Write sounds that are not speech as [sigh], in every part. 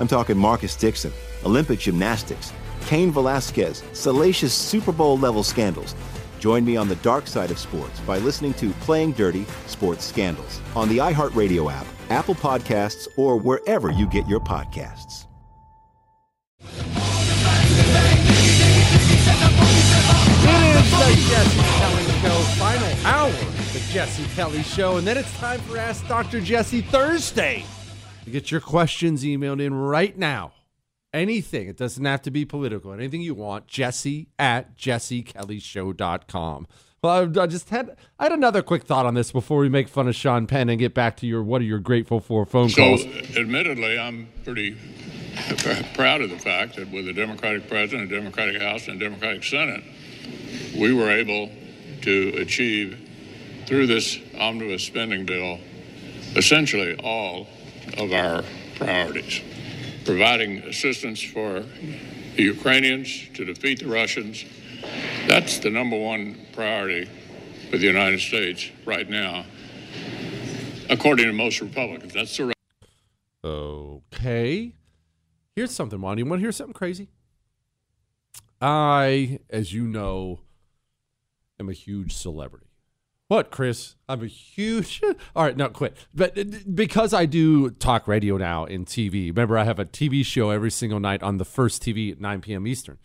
I'm talking Marcus Dixon, Olympic gymnastics, Cain Velasquez, salacious Super Bowl level scandals. Join me on the dark side of sports by listening to Playing Dirty Sports Scandals on the iHeartRadio app, Apple Podcasts, or wherever you get your podcasts. It is the Jesse Kelly Show, final hour of the Jesse Kelly Show, and then it's time for Ask Dr. Jesse Thursday. Get your questions emailed in right now. Anything. It doesn't have to be political. Anything you want. Jesse at jessekellyshow.com. Well, I, I just had I had another quick thought on this before we make fun of Sean Penn and get back to your what are you grateful for phone So, calls. So, admittedly, I'm pretty proud of the fact that with a Democratic president, a Democratic House, and a Democratic Senate, we were able to achieve through this omnibus spending bill essentially all of our priorities. Providing assistance for the Ukrainians to defeat the Russians. That's the number one priority for the United States right now, according to most Republicans. That's the right. Okay. Here's something, Juan. You want to hear something crazy? I, as you know, am a huge celebrity. What, Chris? I'm a huge. [laughs] All right, no, quit. But uh, because I do talk radio now in TV, remember I have a TV show every single night on the first TV at 9 p.m. Eastern.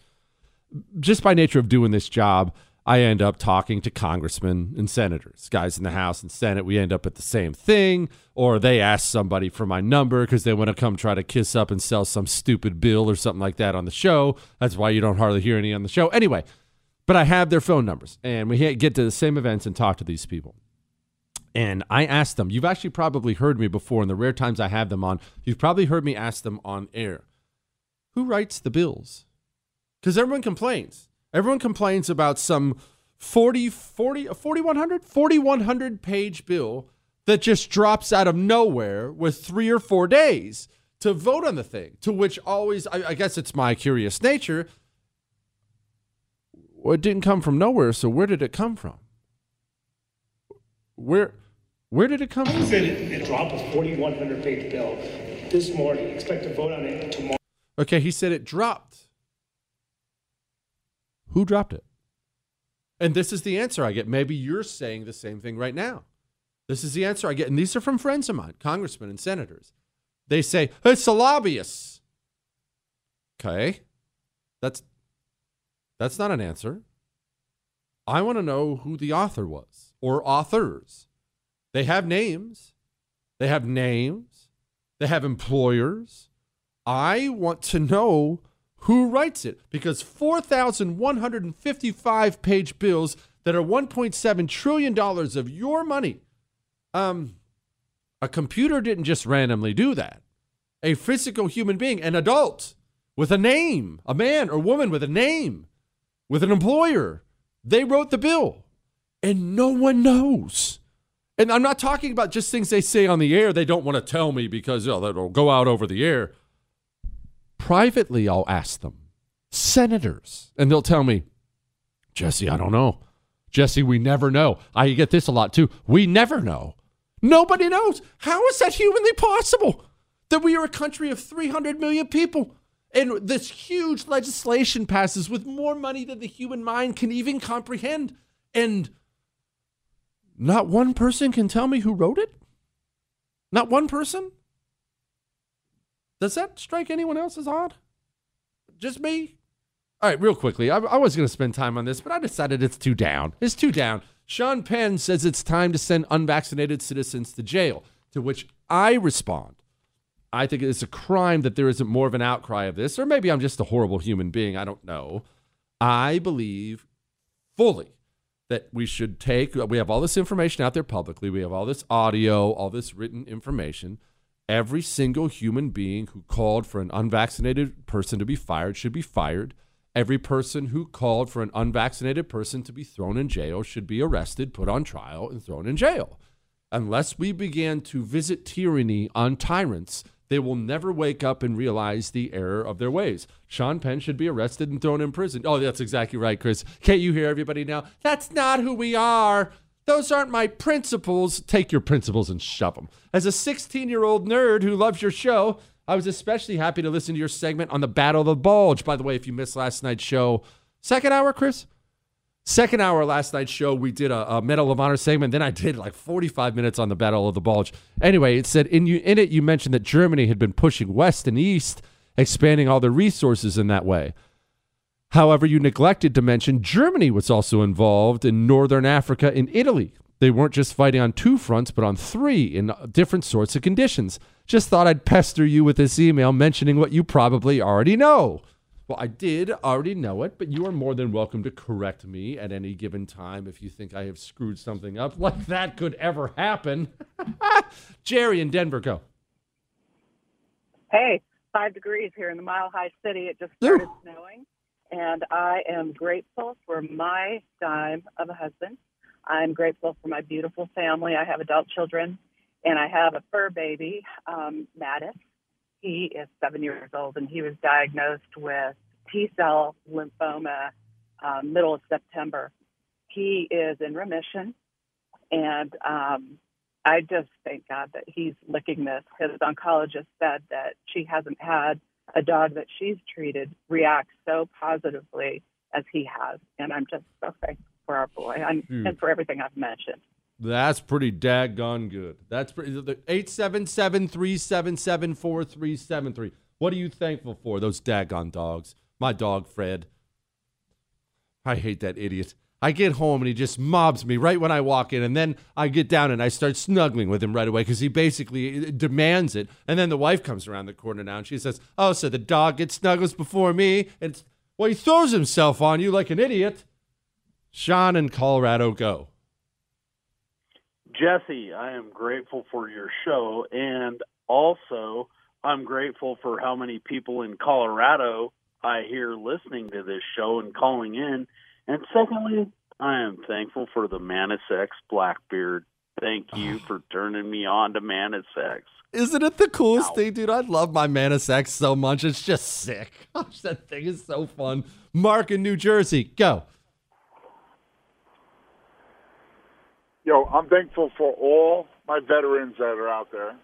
Just by nature of doing this job, I end up talking to congressmen and senators, guys in the House and Senate. We end up at the same thing, or they ask somebody for my number because they want to come try to kiss up and sell some stupid bill or something like that on the show. That's why you don't hardly hear any on the show. Anyway, but I have their phone numbers, and we get to the same events and talk to these people. And I asked them, you've actually probably heard me before in the rare times I have them on, you've probably heard me ask them on air who writes the bills? Because everyone complains. Everyone complains about some 40, 40, 4,100, 4,100 page bill that just drops out of nowhere with three or four days to vote on the thing. To which always, I, I guess it's my curious nature. Well, it didn't come from nowhere, so where did it come from? Where, where did it come He from? said it, it dropped a 4,100 page bill this morning. Expect to vote on it tomorrow. Okay, he said it dropped. Who dropped it? And this is the answer I get. Maybe you're saying the same thing right now. This is the answer I get. And these are from friends of mine, congressmen and senators. They say, it's the lobbyists. Okay. That's that's not an answer. I want to know who the author was or authors. They have names. They have names. They have employers. I want to know who writes it because 4,155 page bills that are 1.7 trillion dollars of your money. Um, a computer didn't just randomly do that. A physical human being, an adult with a name, a man or woman with a name, with an employer, they wrote the bill, and no one knows. And I'm not talking about just things they say on the air. They don't want to tell me because oh, that'll go out over the air. Privately, I'll ask them, senators, and they'll tell me, Jesse, I don't know. Jesse, we never know. I get this a lot too. We never know. Nobody knows. How is that humanly possible? That we are a country of 300 million people and this huge legislation passes with more money than the human mind can even comprehend. And not one person can tell me who wrote it? Not one person? Does that strike anyone else as odd? Just me? All right, real quickly. I, I was going to spend time on this, but I decided it's too down. It's too down. Sean Penn says it's time to send unvaccinated citizens to jail, to which I respond. I think it's a crime that there isn't more of an outcry of this, or maybe I'm just a horrible human being. I don't know. I believe fully that we should take, uh, we have all this information out there publicly, we have all this audio, all this written information. Every single human being who called for an unvaccinated person to be fired should be fired. Every person who called for an unvaccinated person to be thrown in jail should be arrested, put on trial, and thrown in jail. Unless we begin to visit tyranny on tyrants, they will never wake up and realize the error of their ways. Sean Penn should be arrested and thrown in prison. Oh, that's exactly right, Chris. Can't you hear everybody now? That's not who we are. Those aren't my principles. Take your principles and shove them. As a 16 year old nerd who loves your show, I was especially happy to listen to your segment on the Battle of the Bulge. By the way, if you missed last night's show, second hour, Chris? Second hour last night's show, we did a, a, Medal of Honor segment. Then I did like 45 minutes on the Battle of the Bulge. Anyway, it said in you in it you mentioned that Germany had been pushing west and east, expanding all their resources in that way. However, you neglected to mention Germany was also involved in northern Africa and Italy. They weren't just fighting on two fronts, but on three in uh, different sorts of conditions. Just thought I'd pester you with this email mentioning what you probably already know. Well, I did already know it, but you are more than welcome to correct me at any given time if you think I have screwed something up like [laughs] that could ever happen. [laughs] Jerry in Denver, go. Hey, five degrees here in the Mile High City. It just started Ooh. snowing, and I am grateful for my dime of a husband. I'm grateful for my beautiful family. I have adult children, and I have a fur baby, um, Mattis he is seven years old and he was diagnosed with T cell lymphoma um, middle of September. He is in remission, and um, I just thank God that he's licking this. His oncologist said that she hasn't had a dog that she's treated react so positively as he has, and I'm just so thankful for our boy and, and for everything I've mentioned. That's pretty daggone good. That's pretty. 877 377 4373. What are you thankful for, those daggone dogs? My dog, Fred. I hate that idiot. I get home and he just mobs me right when I walk in. And then I get down and I start snuggling with him right away because he basically uh, demands it. And then the wife comes around the corner now and she says, Oh, so the dog gets snuggles before me? And well, he throws himself on you like an idiot. Sean in Colorado, go. Jesse, I am grateful for your show, and also I'm grateful for how many people in Colorado I hear listening to this show and calling in. And secondly, I am thankful for the Manisex Blackbeard. Thank you oh. for turning me on to Manisex. Isn't it the coolest Ow. thing, dude? I love my Manisex so much. It's just sick. [laughs] Gosh, that thing is so fun. Mark in New Jersey, go. Yo, I'm thankful for all my veterans that are out there,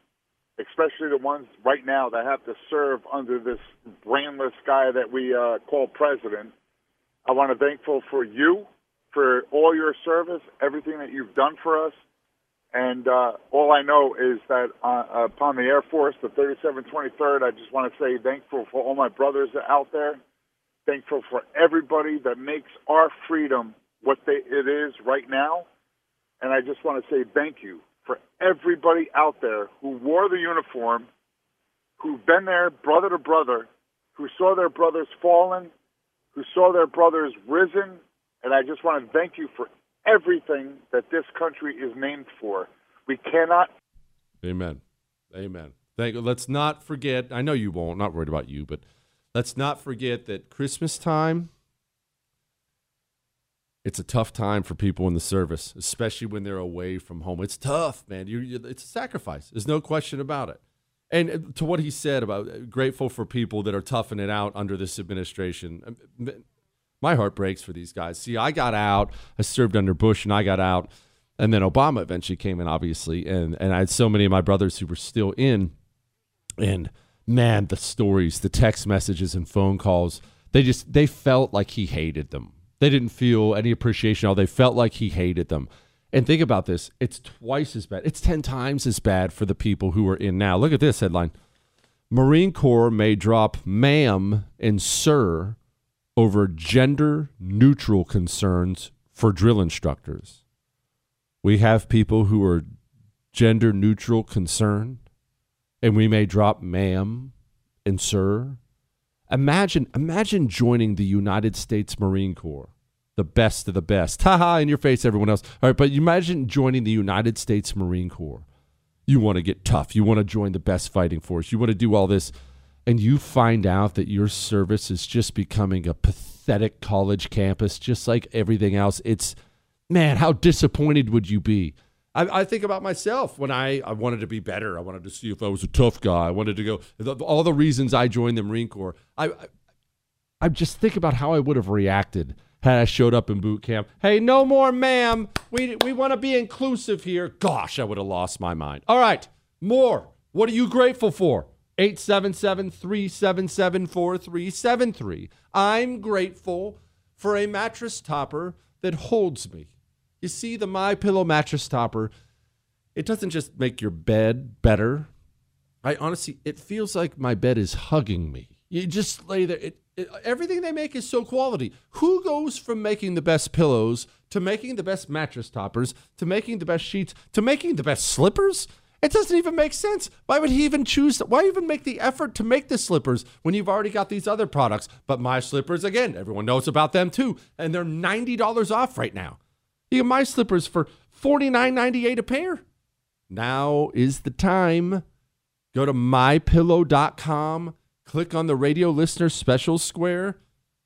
especially the ones right now that have to serve under this brainless guy that we uh, call president. I want to thankful for you for all your service, everything that you've done for us. And uh, all I know is that uh, upon the Air Force, the 3723rd, I just want to say thankful for all my brothers out there. Thankful for everybody that makes our freedom what they, it is right now and I just want to say thank you for everybody out there who wore the uniform, who've been there brother to brother, who saw their brothers fallen, who saw their brothers risen, and I just want to thank you for everything that this country is named for. We cannot. Amen. Amen. Thank. Let's not forget. I know you won't. Not worried about you, but let's not forget that Christmas time. It's a tough time for people in the service, especially when they're away from home. It's tough, man. You, you, it's a sacrifice. There's no question about it. And uh, to what he said about uh, grateful for people that are toughing it out under this administration, um, my heart breaks for these guys. See, I got out. I served under Bush, and I got out, and then Obama eventually came in, obviously, and and I had so many of my brothers who were still in, and man, the stories, the text messages, and phone calls, they just they felt like he hated them they didn't feel any appreciation. All they felt like he hated them. And think about this: it's twice as bad. It's ten times as bad for the people who are in now. Look at this headline: Marine Corps may drop "ma'am" and "sir" over gender-neutral concerns for drill instructors. We have people who are gender-neutral concerned, and we may drop "ma'am" and "sir." Imagine, imagine joining the United States Marine Corps, the best of the best. [laughs] Ha ha! In your face, everyone else. All right, but imagine joining the United States Marine Corps. You want to get tough. You want to join the best fighting force. You want to do all this, and you find out that your service is just becoming a pathetic college campus, just like everything else. It's man, how disappointed would you be? I, I, think about myself when I, I wanted to be better. I wanted to see if I was a tough guy. I wanted to go, all the reasons I joined the Marine Corps. I, I, I just think about how I would have reacted had I showed up in boot camp. Hey, no more, ma'am. We, we want to be inclusive here. Gosh, I would have lost my mind. All right, more. What are you grateful for? 877 377 4373. I'm grateful for a mattress topper that holds me. You see, the My Pillow mattress topper, it doesn't just make your bed better. I honestly, it feels like my bed is hugging me. You just lay there. It, everything they make is so quality. Who goes from making the best pillows to making the best mattress toppers to making the best sheets to making the best slippers? It doesn't even make sense. Why would he even choose? Why even make the effort to make the slippers when you've already got these other products? But my slippers, again, everyone knows about them too, and they're ninety dollars off right now. You get my slippers for $49.98 a pair. Now is the time. Go to mypillow.com, click on the radio listener special square,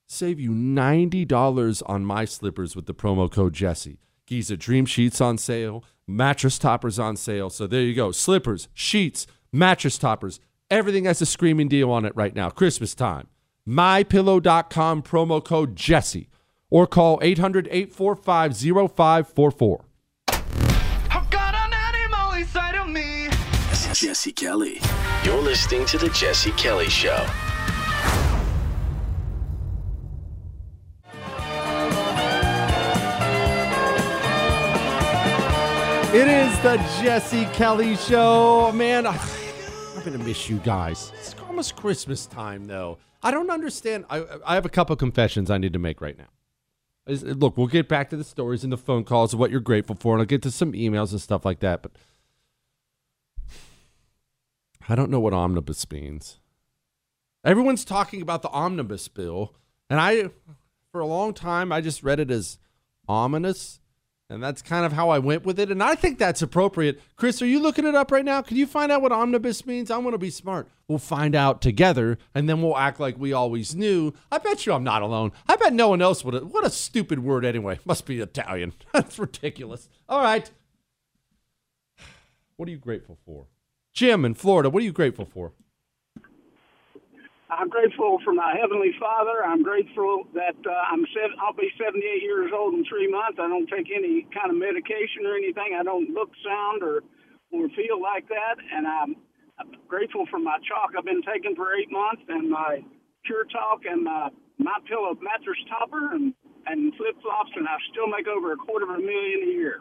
save you $90 on my slippers with the promo code Jesse. Giza Dream Sheets on sale, mattress toppers on sale. So there you go. Slippers, sheets, mattress toppers. Everything has a screaming deal on it right now. Christmas time. MyPillow.com promo code Jesse or call 800 845 0544. Jesse Kelly. You're listening to The Jesse Kelly Show. It is the Jesse Kelly Show. Man, I'm going to miss you guys. It's almost Christmas time, though. I don't understand. I, I have a couple confessions I need to make right now look, we'll get back to the stories and the phone calls of what you're grateful for, and I'll get to some emails and stuff like that. But I don't know what omnibus means. Everyone's talking about the omnibus bill, and I, for a long time, I just read it as ominous. And that's kind of how I went with it. And I think that's appropriate. Chris, are you looking it up right now? Can you find out what omnibus means? I want to be smart. We'll find out together and then we'll act like we always knew. I bet you I'm not alone. I bet no one else would. What a stupid word, anyway. Must be Italian. [laughs] that's ridiculous. All right. [sighs] What are you grateful for? Jim in Florida, what are you grateful for? I'm grateful for my heavenly Father. I'm grateful that uh, I'm seven, I'll be 78 years old in three months. I don't take any kind of medication or anything. I don't look, sound, or or feel like that. And I'm, I'm grateful for my Choq I've been taking for eight months, and my Pure Talk, and my my pillow mattress topper, and and flip flops, and I still make over a quarter of a million a year.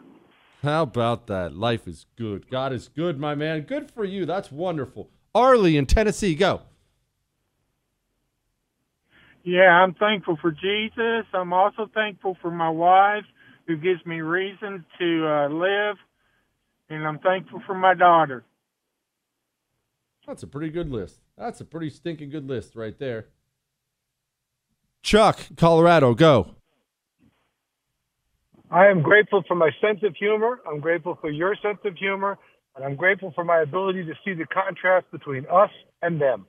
How about that? Life is good. God is good, my man. Good for you. That's wonderful. Arlie in Tennessee, go. Yeah, I'm thankful for Jesus. I'm also thankful for my wife who gives me reason to uh, live, and I'm thankful for my daughter. That's a pretty good list. That's a pretty stinking good list right there. Chuck, Colorado, go. I am grateful for my sense of humor. I'm grateful for your sense of humor. And I'm grateful for my ability to see the contrast between us and them.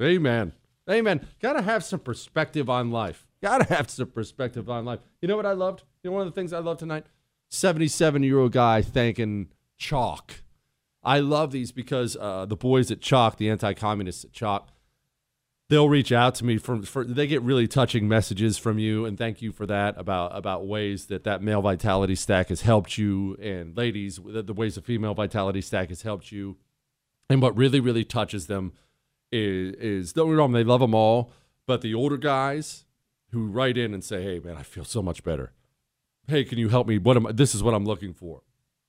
Amen. Amen. Got to have some perspective on life. Got to have some perspective on life. You know what I loved? You know one of the things I love tonight? 77 year old guy thanking Choq. I love these because uh, the boys at Choq, the anti communists at Choq, they'll reach out to me from for, they get really touching messages from you and thank you for that about about ways that that male vitality stack has helped you and ladies the, the ways the female vitality stack has helped you. And what really really touches them is is don't get wrong they love them all but the older guys who write in and say hey man i feel so much better. Hey can you help me? What am I, this is what i'm looking for.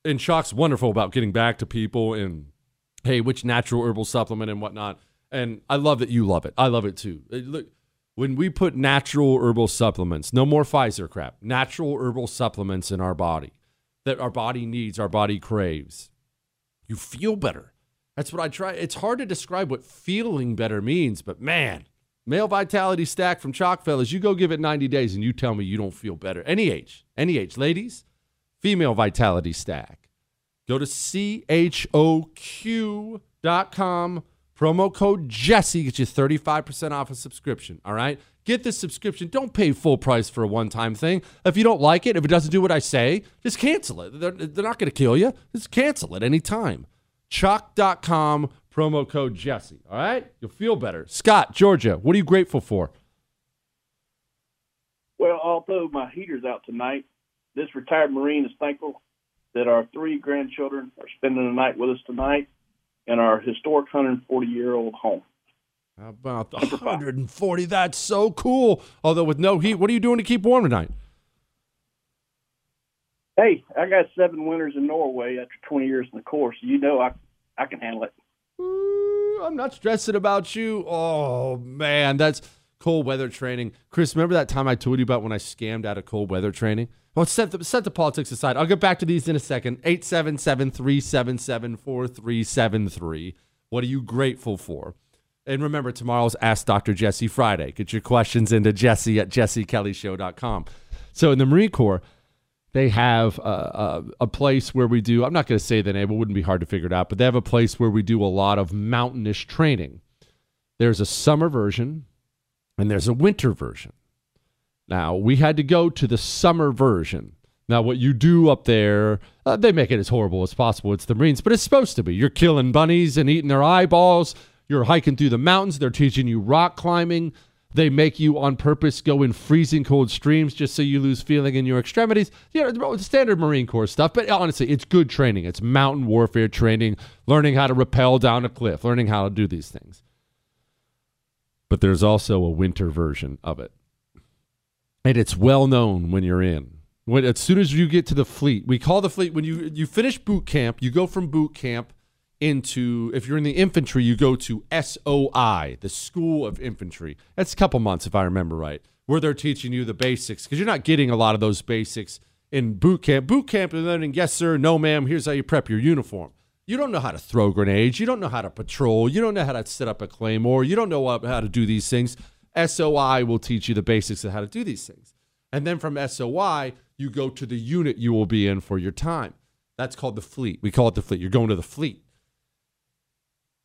And Choq's wonderful about getting back to people and hey which natural herbal supplement and whatnot and I love that you love it. I love it too. Uh, look, when we put natural herbal supplements, no more Pfizer crap, natural herbal supplements in our body that our body needs, our body craves, you feel better. That's what I try. It's hard to describe what feeling better means, but man, male vitality stack from Choq Fellas, you go give it 90 days and you tell me you don't feel better. Any age, any age. Ladies, female vitality stack. Go to choq.com Promo code Jesse gets you 35% off a subscription. All right? Get this subscription. Don't pay full price for a one time thing. If you don't like it, if it doesn't do what I say, just cancel it. They're, they're not going to kill you. Just cancel it anytime. Choq.com, promo code Jesse. All right? You'll feel better. Scott, Georgia, what are you grateful for? Well, although my heater's out tonight, this retired Marine is thankful that our three grandchildren are spending the night with us tonight in our historic 140 year old home. How about the 140? That's so cool. Although with no heat, what are you doing to keep warm tonight? Hey, I got seven winters in Norway after 20 years in the course. You know I I can handle it. Ooh, I'm not stressing about you. Oh man, that's cold weather training. Chris, remember that time I told you about when I scammed out of cold weather training? Well, set the, set the politics aside. I'll get back to these in a second. 877 377 4373. What are you grateful for? And remember, tomorrow's Ask Dr. Jesse Friday. Get your questions into jesse at jessekellyshow.com. So in the Marine Corps, they have a, a, a, place where we do, I'm not going to say the name, it wouldn't be hard to figure it out, but they have a place where we do a lot of mountainish training. There's a summer version and there's a winter version. Now, we had to go to the summer version. Now, what you do up there, uh, they make it as horrible as possible. It's the Marines, but it's supposed to be. You're killing bunnies and eating their eyeballs. You're hiking through the mountains. They're teaching you rock climbing. They make you on purpose go in freezing cold streams just so you lose feeling in your extremities. You know, standard Marine Corps stuff. But honestly, it's good training. It's mountain warfare training, learning how to rappel down a cliff, learning how to do these things. But there's also a winter version of it and it's well known when you're in. When as soon as you get to the fleet, we call the fleet when you you finish boot camp. You go from boot camp into if you're in the infantry, you go to SOI, the School of Infantry. That's a couple months if I remember right, where they're teaching you the basics because you're not getting a lot of those basics in boot camp. Boot camp is learning, yes sir, no ma'am. Here's how you prep your uniform. You don't know how to throw grenades. You don't know how to patrol. You don't know how to set up a claymore. You don't know how to do these things. SOI will teach you the basics of how to do these things. And then from SOI, you go to the unit you will be in for your time. That's called the fleet. We call it the fleet. You're going to the fleet.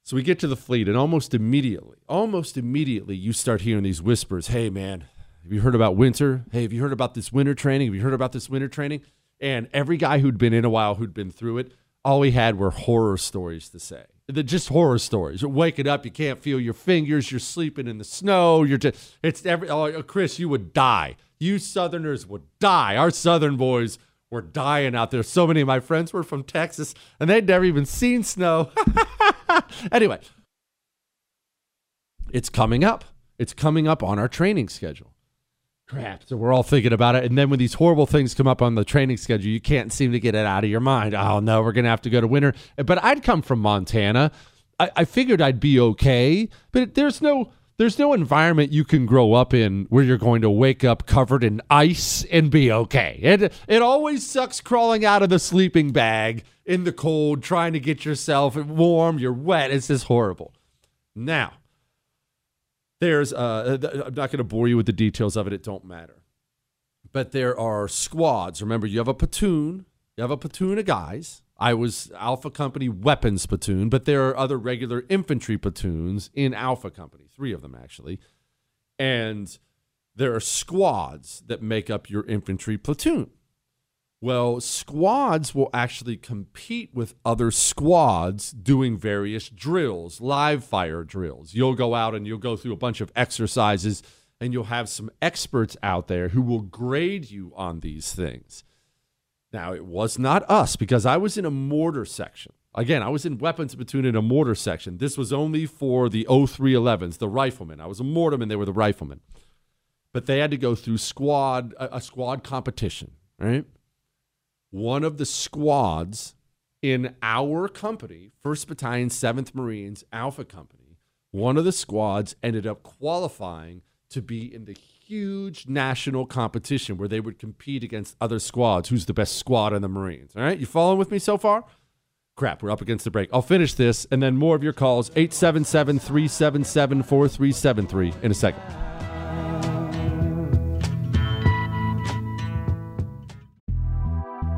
So we get to the fleet, and almost immediately, almost immediately, you start hearing these whispers Hey, man, have you heard about winter? Hey, have you heard about this winter training? Have you heard about this winter training? And every guy who'd been in a while, who'd been through it, all we had were horror stories to say. They're just horror stories. You're waking up, you can't feel your fingers. You're sleeping in the snow. You're just it's every. Oh, oh, Chris, you would die. You Southerners would die. Our Southern boys were dying out there. So many of my friends were from Texas, and they'd never even seen snow. [laughs] anyway, it's coming up. It's coming up on our training schedule crap. So we're all thinking about it. And then when these horrible things come up on the training schedule, you can't seem to get it out of your mind. Oh, no, we're going to have to go to winter. But I'd come from Montana. I, I figured I'd be okay, but there's no. There's no environment you can grow up in where you're going to wake up covered in ice and be okay. It it always sucks crawling out of the sleeping bag in the cold, trying to get yourself warm. You're wet. It's just horrible. Now, there's uh, I'm not going to bore you with the details of it. It don't matter. But there are squads. Remember, you have a platoon. You have a platoon of guys. I was Alpha Company weapons platoon, but there are other regular infantry platoons in Alpha Company, three of them actually. And there are squads that make up your infantry platoon. Well, squads will actually compete with other squads doing various drills, live fire drills. You'll go out and you'll go through a bunch of exercises, and you'll have some experts out there who will grade you on these things. Now, it was not us because I was in a mortar section. Again, I was in weapons platoon in a mortar section. This was only for the 0311s, the riflemen. I was a mortarman, they were the riflemen. But they had to go through squad a, a squad competition, right? One of the squads in our company, 1st Battalion, 7th Marines, Alpha Company, one of the squads ended up qualifying to be in the huge national competition where they would compete against other squads. Who's the best squad in the Marines? All right, you following with me so far? Crap, we're up against the break. I'll finish this and then more of your calls 877 377 4373 in a second.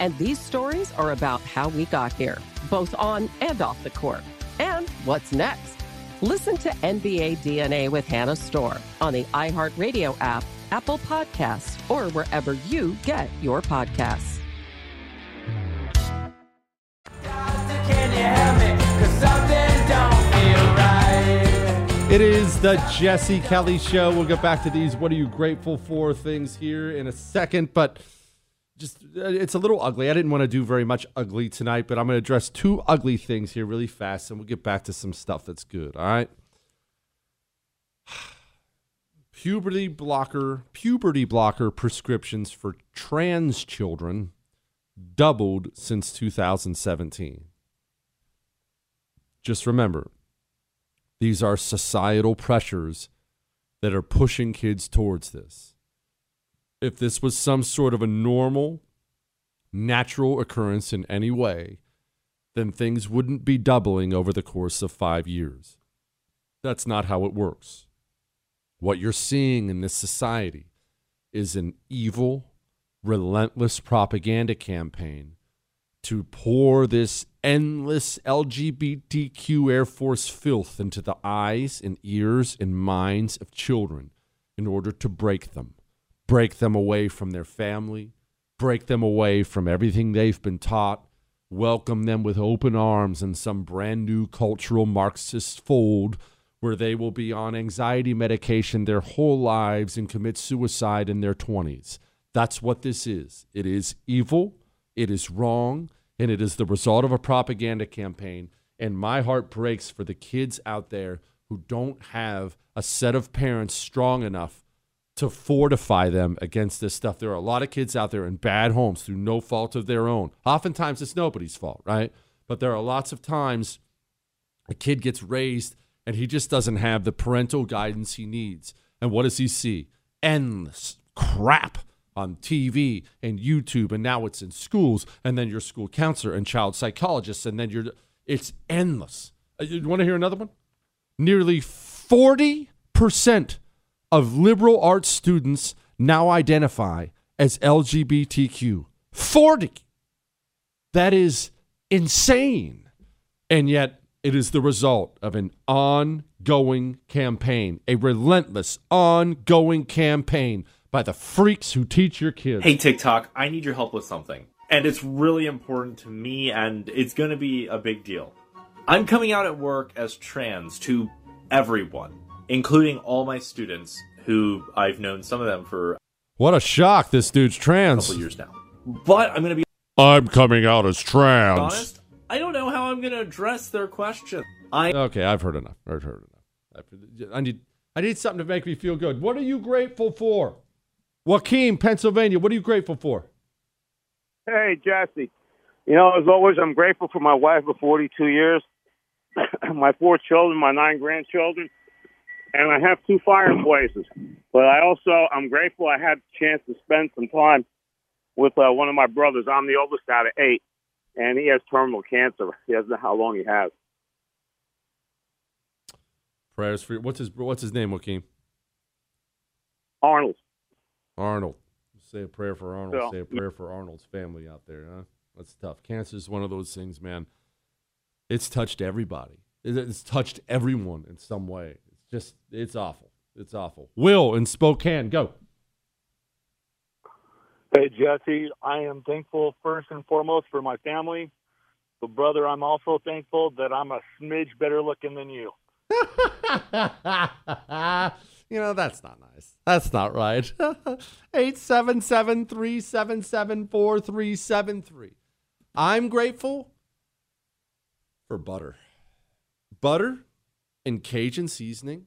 And these stories are about how we got here, both on and off the court. And what's next? Listen to NBA DNA with Hannah Storm on the iHeartRadio app, Apple Podcasts, or wherever you get your podcasts. It is the Jesse Kelly Show. We'll get back to these what are you grateful for things here in a second, but just uh, it's a little ugly. I didn't want to do very much ugly tonight, but I'm going to address two ugly things here really fast and we'll get back to some stuff that's good, all right? [sighs] Puberty blocker, puberty blocker prescriptions for trans children doubled since 2017. Just remember, these are societal pressures that are pushing kids towards this. If this was some sort of a normal, natural occurrence in any way, then things wouldn't be doubling over the course of five years. That's not how it works. What you're seeing in this society is an evil, relentless propaganda campaign to pour this endless LGBTQ Air Force filth into the eyes and ears and minds of children in order to break them, break them away from their family, break them away from everything they've been taught, welcome them with open arms in some brand new cultural Marxist fold where they will be on anxiety medication their whole lives and commit suicide in their 20s. That's what this is. It is evil. It is wrong and it is the result of a propaganda campaign. And my heart breaks for the kids out there who don't have a set of parents strong enough to fortify them against this stuff. There are a lot of kids out there in bad homes through no fault of their own. Oftentimes it's nobody's fault, right? But there are lots of times a kid gets raised and he just doesn't have the parental guidance he needs. And what does he see? Endless crap on TV and YouTube, and now it's in schools, and then your school counselor and child psychologist, and then you're it's endless. Uh, you want to hear another one? Nearly 40% of liberal arts students now identify as LGBTQ. 40. That is insane. And yet, it is the result of an ongoing campaign, a relentless, ongoing campaign by the freaks who teach your kids. Hey, TikTok, I need your help with something. And it's really important to me, and it's going to be a big deal. I'm coming out at work as trans to everyone, including all my students who I've known some of them for. What a shock! This dude's trans. A couple years now. But I'm going to be. I'm coming out as trans. Honest, I don't know how I'm going to address their question. I okay. I've heard enough. I've heard enough. I need. I need something to make me feel good. What are you grateful for? Joaquin, Pennsylvania, what are you grateful for? Hey, Jesse. You know, as always, I'm grateful for my wife of 42 years, [clears throat] my four children, my nine grandchildren, and I have two fireplaces. But I also, I'm grateful I had a chance to spend some time with uh, one of my brothers. I'm the oldest out of eight, and he has terminal cancer. He doesn't know how long he has. Prayers for you. What's his What's his name, Joaquin? Arnold. Arnold. Say a prayer for Arnold. Say a prayer for Arnold's family out there. Huh? That's tough. Cancer is one of those things, man. It's touched everybody. It's touched everyone in some way. It's just, it's awful. It's awful. Will in Spokane, go. Hey, Jesse. I am thankful first and foremost for my family. But, brother, I'm also thankful that I'm a smidge better looking than you. [laughs] You know, that's not nice. That's not right. [laughs] 877 377 4373. I'm grateful for butter. Butter and Cajun seasoning.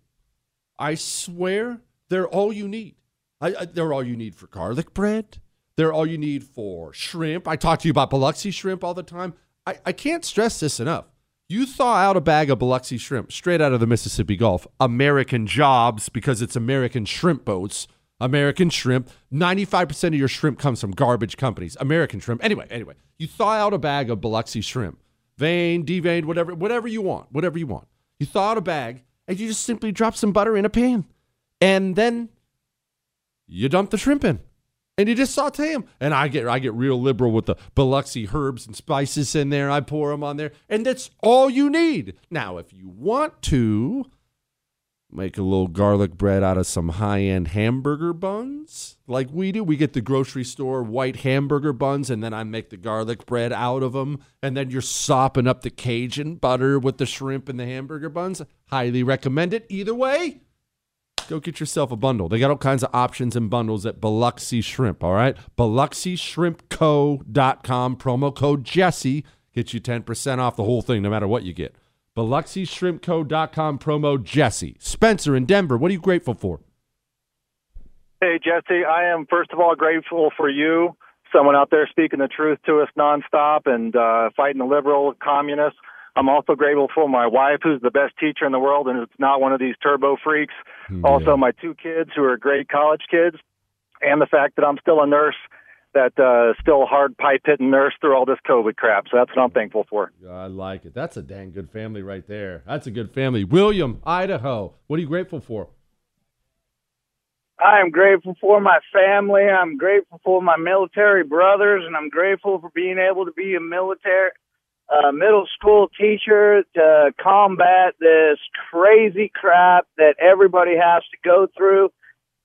I swear they're all you need. I, I, they're all you need for garlic bread. They're all you need for shrimp. I talk to you about Biloxi shrimp all the time. I, I can't stress this enough. You thaw out a bag of Biloxi shrimp straight out of the Mississippi Gulf. American jobs because it's American shrimp boats. American shrimp. 95% of your shrimp comes from garbage companies. American shrimp. Anyway, anyway, you thaw out a bag of Biloxi shrimp. Vein, deveined, whatever, whatever you want, whatever you want. You thaw out a bag and you just simply drop some butter in a pan. And then you dump the shrimp in and you just saute them. And I get I get real liberal with the Biloxi herbs and spices in there. I pour them on there, and that's all you need. Now, if you want to make a little garlic bread out of some high end hamburger buns like we do. We get the grocery store white hamburger buns, and then I make the garlic bread out of them. And then you're sopping up the Cajun butter with the shrimp and the hamburger buns. Highly recommend it. Either way, go get yourself a bundle. They got all kinds of options and bundles at Biloxi Shrimp, all right? BiloxiShrimpCo.com, promo code Jesse gets you 10% off the whole thing, no matter what you get. BiloxiShrimpCo.com, promo Jesse. Spencer in Denver, what are you grateful for? Hey, Jesse, I am first of all grateful for you, someone out there speaking the truth to us nonstop and uh, fighting the liberal communists. I'm also grateful for my wife, who's the best teacher in the world, and it's not one of these turbo freaks. Also, my two kids, who are great college kids, and the fact that I'm still a nurse, that uh, still hard pipe hitting nurse through all this COVID crap. So that's what I'm thankful for. I like it. That's a dang good family right there. That's a good family. William, Idaho, what are you grateful for? I am grateful for my family. I'm grateful for my military brothers, and I'm grateful for being able to be a military uh, middle school teacher to combat this crazy crap that everybody has to go through,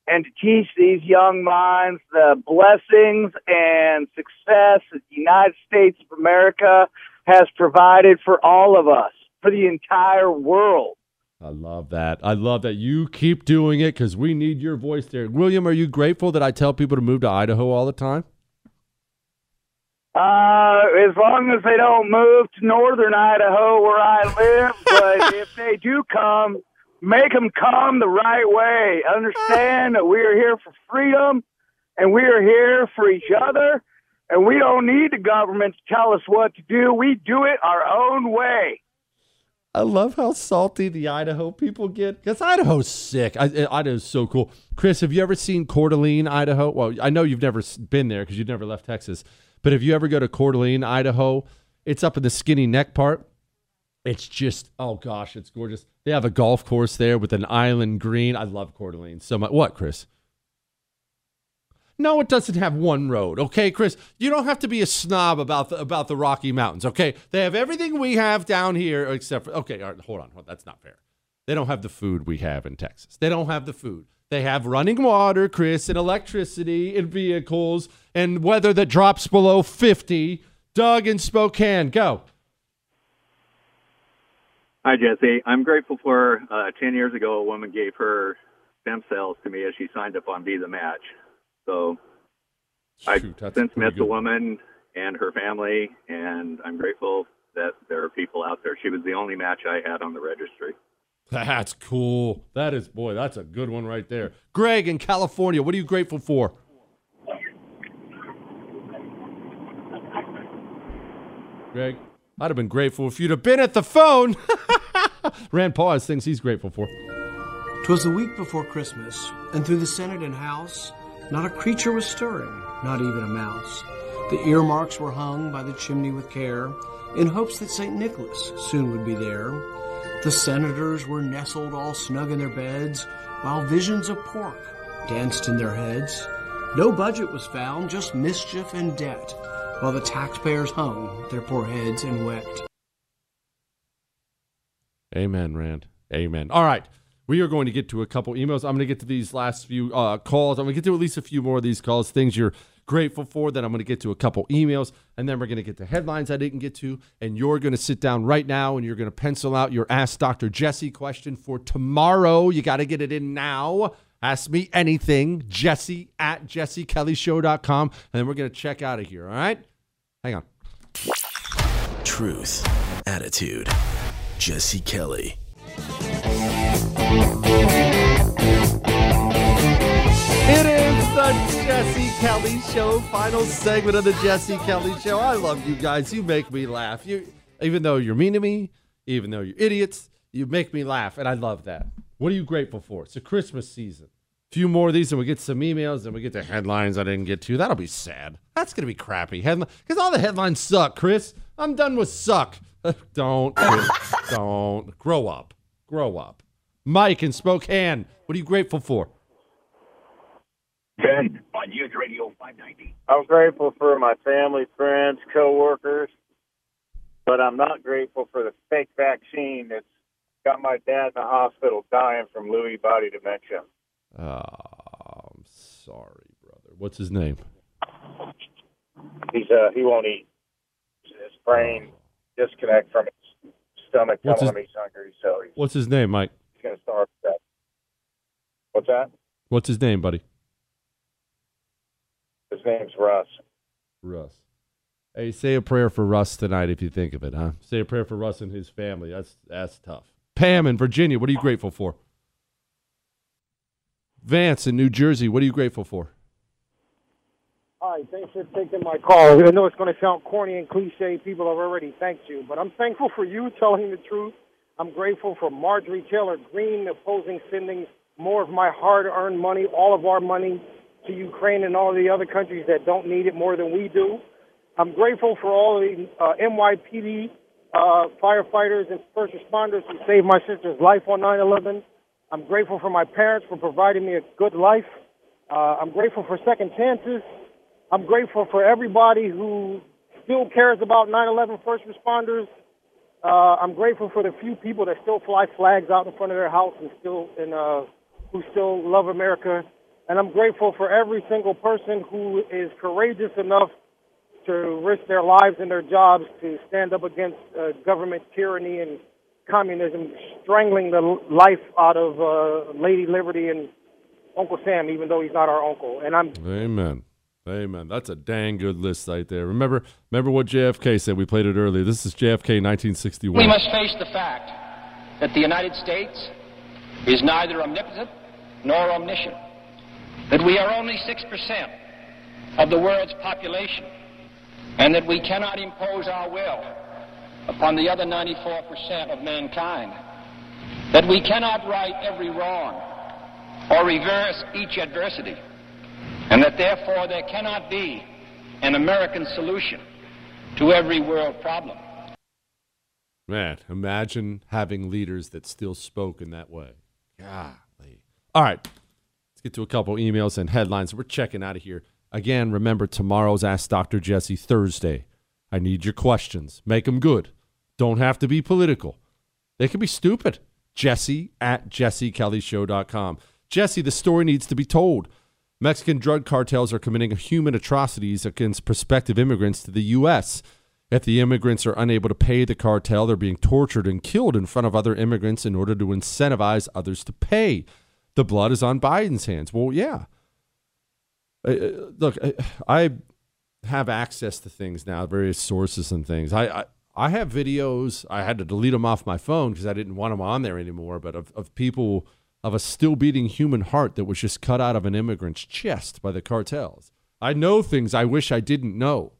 and to teach these young minds the blessings and success that the United States of America has provided for all of us, for the entire world. I love that. I love that you keep doing it because we need your voice there. William, are you grateful that I tell people to move to Idaho all the time? Uh, as long as they don't move to northern Idaho where I live, [laughs] but if they do come, make them come the right way. Understand that we are here for freedom and we are here for each other and we don't need the government to tell us what to do. We do it our own way. I love how salty the Idaho people get because Idaho's sick. I, Idaho's so cool. Chris, have you ever seen Coeur d'Alene, Idaho? Well, I know you've never been there because you've never left Texas. But if you ever go to Coeur d'Alene, Idaho, it's up in the skinny neck part. It's just, oh gosh, it's gorgeous. They have a golf course there with an island green. I love Coeur d'Alene so much. What, Chris? No, it doesn't have one road. Okay, Chris, you don't have to be a snob about the, about the Rocky Mountains. Okay, they have everything we have down here except for. Okay, all right, hold on, hold on, that's not fair. They don't have the food we have in Texas. They don't have the food. They have running water, Chris, and electricity and vehicles and weather that drops below fifty. Doug in Spokane, go. Hi, Jesse. I'm grateful for uh, 10 years ago, a woman gave her stem cells to me as she signed up on Be the Match. So I've since met the woman and her family, and I'm grateful that there are people out there. She was the only match I had on the registry. That's cool. That is, boy, that's a good one right there. Greg in California, what are you grateful for? Greg, I'd have been grateful if you'd have been at the phone. [laughs] Rand Paul has things he's grateful for. Twas the week before Christmas, and through the Senate and House, not a creature was stirring, not even a mouse. The earmarks were hung by the chimney with care, in hopes that St. Nicholas soon would be there. The senators were nestled all snug in their beds, while visions of pork danced in their heads. No budget was found, just mischief and debt, while the taxpayers hung their poor heads and wept. Amen, Rand. Amen. All right. We are going to get to a couple emails. I'm going to get to these last few uh, calls. I'm going to get to at least a few more of these calls, things you're grateful for. Then I'm going to get to a couple emails. And then we're going to get to headlines I didn't get to. And you're going to sit down right now and you're going to pencil out your Ask Dr. Jesse question for tomorrow. You got to get it in now. Ask me anything, Jesse at jessekellyshow.com. And then we're going to check out of here. All right? Hang on. Truth, attitude. Jesse Kelly. It is the Jesse Kelly Show, final segment of the Jesse Kelly Show. I love you guys. You make me laugh. You, even though you're mean to me, even though you're idiots, you make me laugh, and I love that. What are you grateful for? It's a Christmas season. A few more of these, and we get some emails, and we get the headlines I didn't get to. That'll be sad. That's gonna be crappy headline because all the headlines suck. Chris, I'm done with suck. Uh, don't, Chris, [laughs] don't grow up. Grow up. Mike in Spokane, what are you grateful for? Ben on News Radio 590. I'm grateful for my family, friends, coworkers, but I'm not grateful for the fake vaccine that's got my dad in the hospital dying from Lewy body dementia. Oh, I'm sorry, brother. What's his name? He's uh he won't eat. His brain disconnect from his stomach What's telling his- him he's hungry, so he's, What's his name, Mike? he's gonna starve to death. What's that? What's his name, buddy? His name's Russ. Russ. Hey, say a prayer for Russ tonight if you think of it, huh? Say a prayer for Russ and his family. That's that's tough. Pam in Virginia, what are you grateful for? Vance in New Jersey, what are you grateful for? Hi, thanks for taking my call. I know it's going to sound corny and cliche. People have already thanked you, but I'm thankful for you telling the truth. I'm grateful for Marjorie Taylor Greene opposing sending more of my hard-earned money, all of our money, to Ukraine and all the other countries that don't need it more than we do. I'm grateful for all the uh, NYPD uh, firefighters and first responders who saved my sister's life on 9/11. I'm grateful for my parents for providing me a good life. Uh, I'm grateful for second chances. I'm grateful for everybody who still cares about 9/11 first responders. Uh, I'm grateful for the few people that still fly flags out in front of their house and still and uh, who still love America. And I'm grateful for every single person who is courageous enough to risk their lives and their jobs to stand up against uh, government tyranny and communism, strangling the life out of uh, Lady Liberty and Uncle Sam, even though he's not our uncle. And I'm Amen. Amen. That's a dang good list right there. Remember remember what JFK said? We played it earlier. This is JFK 1961. We must face the fact that the United States is neither omnipotent nor omniscient, that we are only 6% of the world's population, and that we cannot impose our will upon the other 94% of mankind, that we cannot right every wrong or reverse each adversity, and that therefore there cannot be an American solution to every world problem. Man, imagine having leaders that still spoke in that way. Golly. All right. Let's get to a couple emails and headlines. We're checking out of here. Again, remember tomorrow's Ask Dr. Jesse Thursday. I need your questions. Make them good. Don't have to be political. They can be stupid. Jesse at jessekellyshow.com. Jesse, the story needs to be told. Mexican drug cartels are committing human atrocities against prospective immigrants to the U.S. If the immigrants are unable to pay the cartel, they're being tortured and killed in front of other immigrants in order to incentivize others to pay. The blood is on Biden's hands. Well, yeah. Uh, uh, look, I, I have access to things now, various sources and things. I, I, I have videos. I had to delete them off my phone because I didn't want them on there anymore. But of, of people of a still beating human heart that was just cut out of an immigrant's chest by the cartels. I know things I wish I didn't know.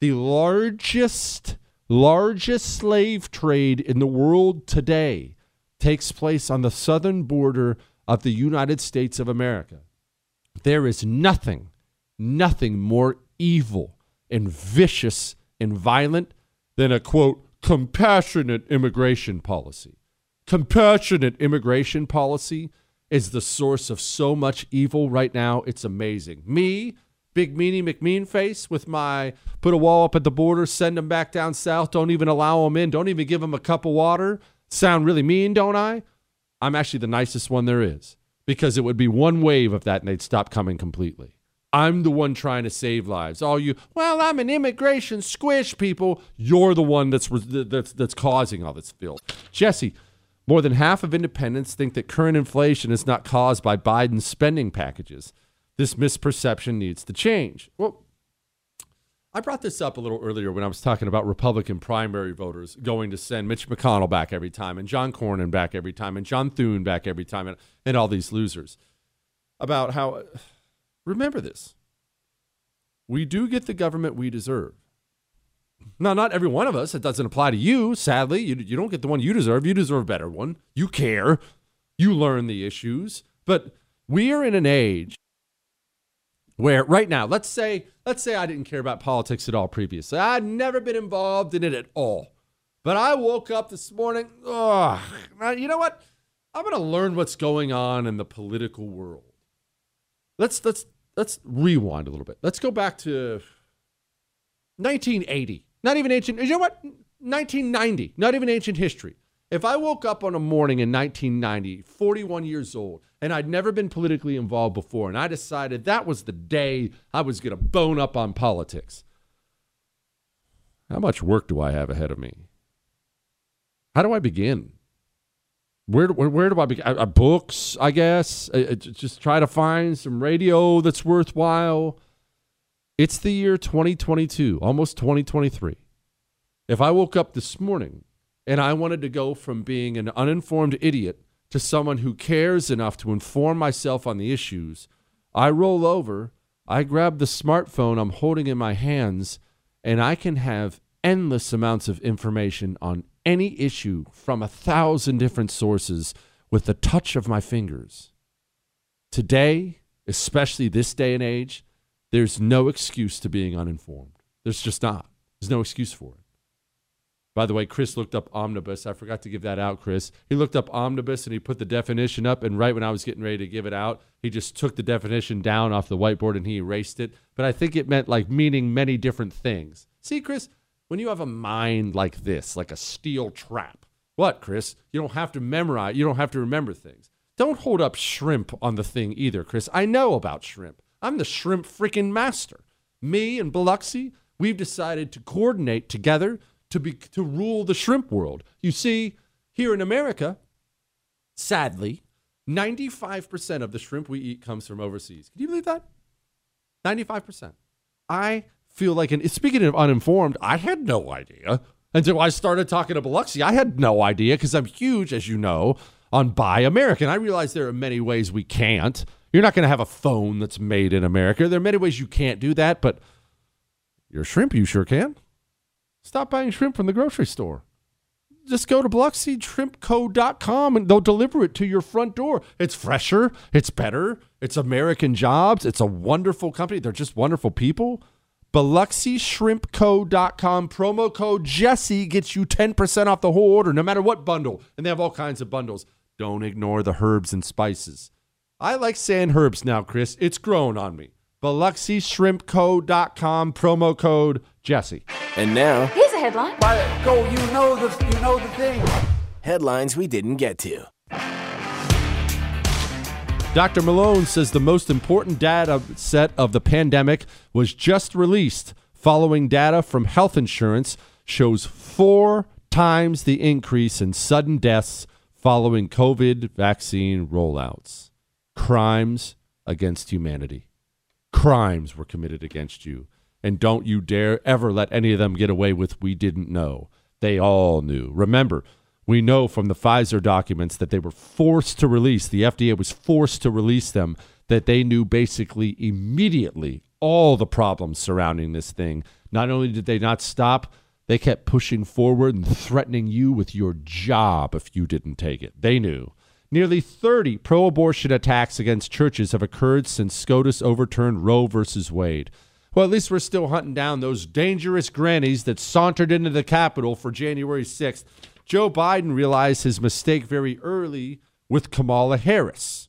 The largest, largest slave trade in the world today takes place on the southern border of the United States of America. There is nothing, nothing more evil and vicious and violent than a quote, compassionate immigration policy. Compassionate immigration policy is the source of so much evil right now. It's amazing. Me, Big Meanie McMean face with my put a wall up at the border, send them back down south, don't even allow them in, don't even give them a cup of water. Sound really mean, don't I? I'm actually the nicest one there is because it would be one wave of that and they'd stop coming completely. I'm the one trying to save lives. All you, well, I'm an immigration squish people. You're the one that's that's that's causing all this filth. Jesse, more than half of independents think that current inflation is not caused by Biden's spending packages. This misperception needs to change. Well, I brought this up a little earlier when I was talking about Republican primary voters going to send Mitch McConnell back every time, and John Cornyn back every time, and John Thune back every time, and, and all these losers. About how, remember this, we do get the government we deserve. Now, not every one of us. It doesn't apply to you. Sadly, you, you don't get the one you deserve. You deserve a better one. You care. You learn the issues. But we are in an age where right now, let's say, let's say I didn't care about politics at all previously. I'd never been involved in it at all. But I woke up this morning. Oh, you know what? I'm going to learn what's going on in the political world. Let's let's let's rewind a little bit. Let's go back to 1980. Not even ancient. You know what? 1990. Not even ancient history. If I woke up on a morning in 1990, 41 years old, and I'd never been politically involved before, and I decided that was the day I was going to bone up on politics, how much work do I have ahead of me? How do I begin? Where, where, where do I begin? Uh, books, I guess. Uh, uh, just try to find some radio that's worthwhile. It's the year 2022, almost 2023. If I woke up this morning and I wanted to go from being an uninformed idiot to someone who cares enough to inform myself on the issues, I roll over, I grab the smartphone I'm holding in my hands, and I can have endless amounts of information on any issue from a thousand different sources with the touch of my fingers. Today, especially this day and age, there's no excuse to being uninformed. There's just not. There's no excuse for it. By the way, Chris looked up omnibus. I forgot to give that out, Chris. He looked up omnibus and he put the definition up. And right when I was getting ready to give it out, he just took the definition down off the whiteboard and he erased it. But I think it meant like meaning many different things. See, Chris, when you have a mind like this, like a steel trap, what, Chris? You don't have to memorize, you don't have to remember things. Don't hold up shrimp on the thing either, Chris. I know about shrimp. I'm the shrimp freaking master. Me and Biloxi, we've decided to coordinate together to be to rule the shrimp world. You see, here in America, sadly, 95% of the shrimp we eat comes from overseas. Can you believe that? 95%. I feel like an speaking of uninformed, I had no idea until I started talking to Biloxi. I had no idea because I'm huge, as you know, on Buy American. I realize there are many ways we can't. You're not going to have a phone that's made in America. There are many ways you can't do that, but your shrimp, you sure can. Stop buying shrimp from the grocery store. Just go to biloxishrimpco.com and they'll deliver it to your front door. It's fresher, it's better, it's American jobs, it's a wonderful company. They're just wonderful people. BiloxiShrimpCo.com. Promo code Jesse gets you 10% off the whole order, no matter what bundle. And they have all kinds of bundles. Don't ignore the herbs and spices. I like saying herbs now, Chris. It's grown on me. BiloxiShrimpCo.com. Promo code Jesse. And now, Here's a headline. go, you know the, you know the thing. headlines we didn't get to. Dr. Malone says the most important data set of the pandemic was just released following data from health insurance shows four times the increase in sudden deaths following COVID vaccine rollouts. Crimes against humanity. Crimes were committed against you. And don't you dare ever let any of them get away with we didn't know. They all knew. Remember, we know from the Pfizer documents that they were forced to release, the FDA was forced to release them, that they knew basically immediately all the problems surrounding this thing. Not only did they not stop, they kept pushing forward and threatening you with your job if you didn't take it. They knew. Nearly 30 pro abortion attacks against churches have occurred since SCOTUS overturned Roe versus Wade. Well, at least we're still hunting down those dangerous grannies that sauntered into the Capitol for January 6th. Joe Biden realized his mistake very early with Kamala Harris.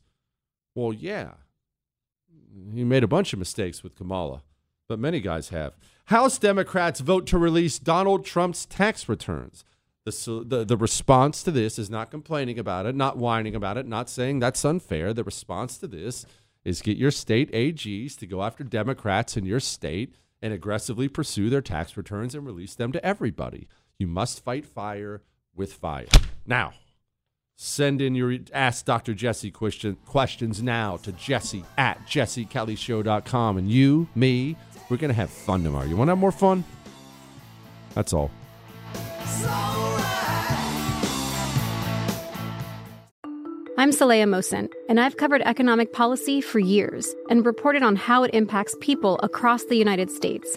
Well, yeah. He made a bunch of mistakes with Kamala, but many guys have. House Democrats vote to release Donald Trump's tax returns. The, the, the response to this is not complaining about it, not whining about it, not saying that's unfair. The response to this is get your state AGs to go after Democrats in your state and aggressively pursue their tax returns and release them to everybody. You must fight fire with fire. Now, send in your Ask Dr. Jesse question, questions now to jesse at jessekellyshow.com. And you, me, we're going to have fun tomorrow. You want to have more fun? That's all. I'm Saleha Mohsin, and I've covered economic policy for years and reported on how it impacts people across the United States.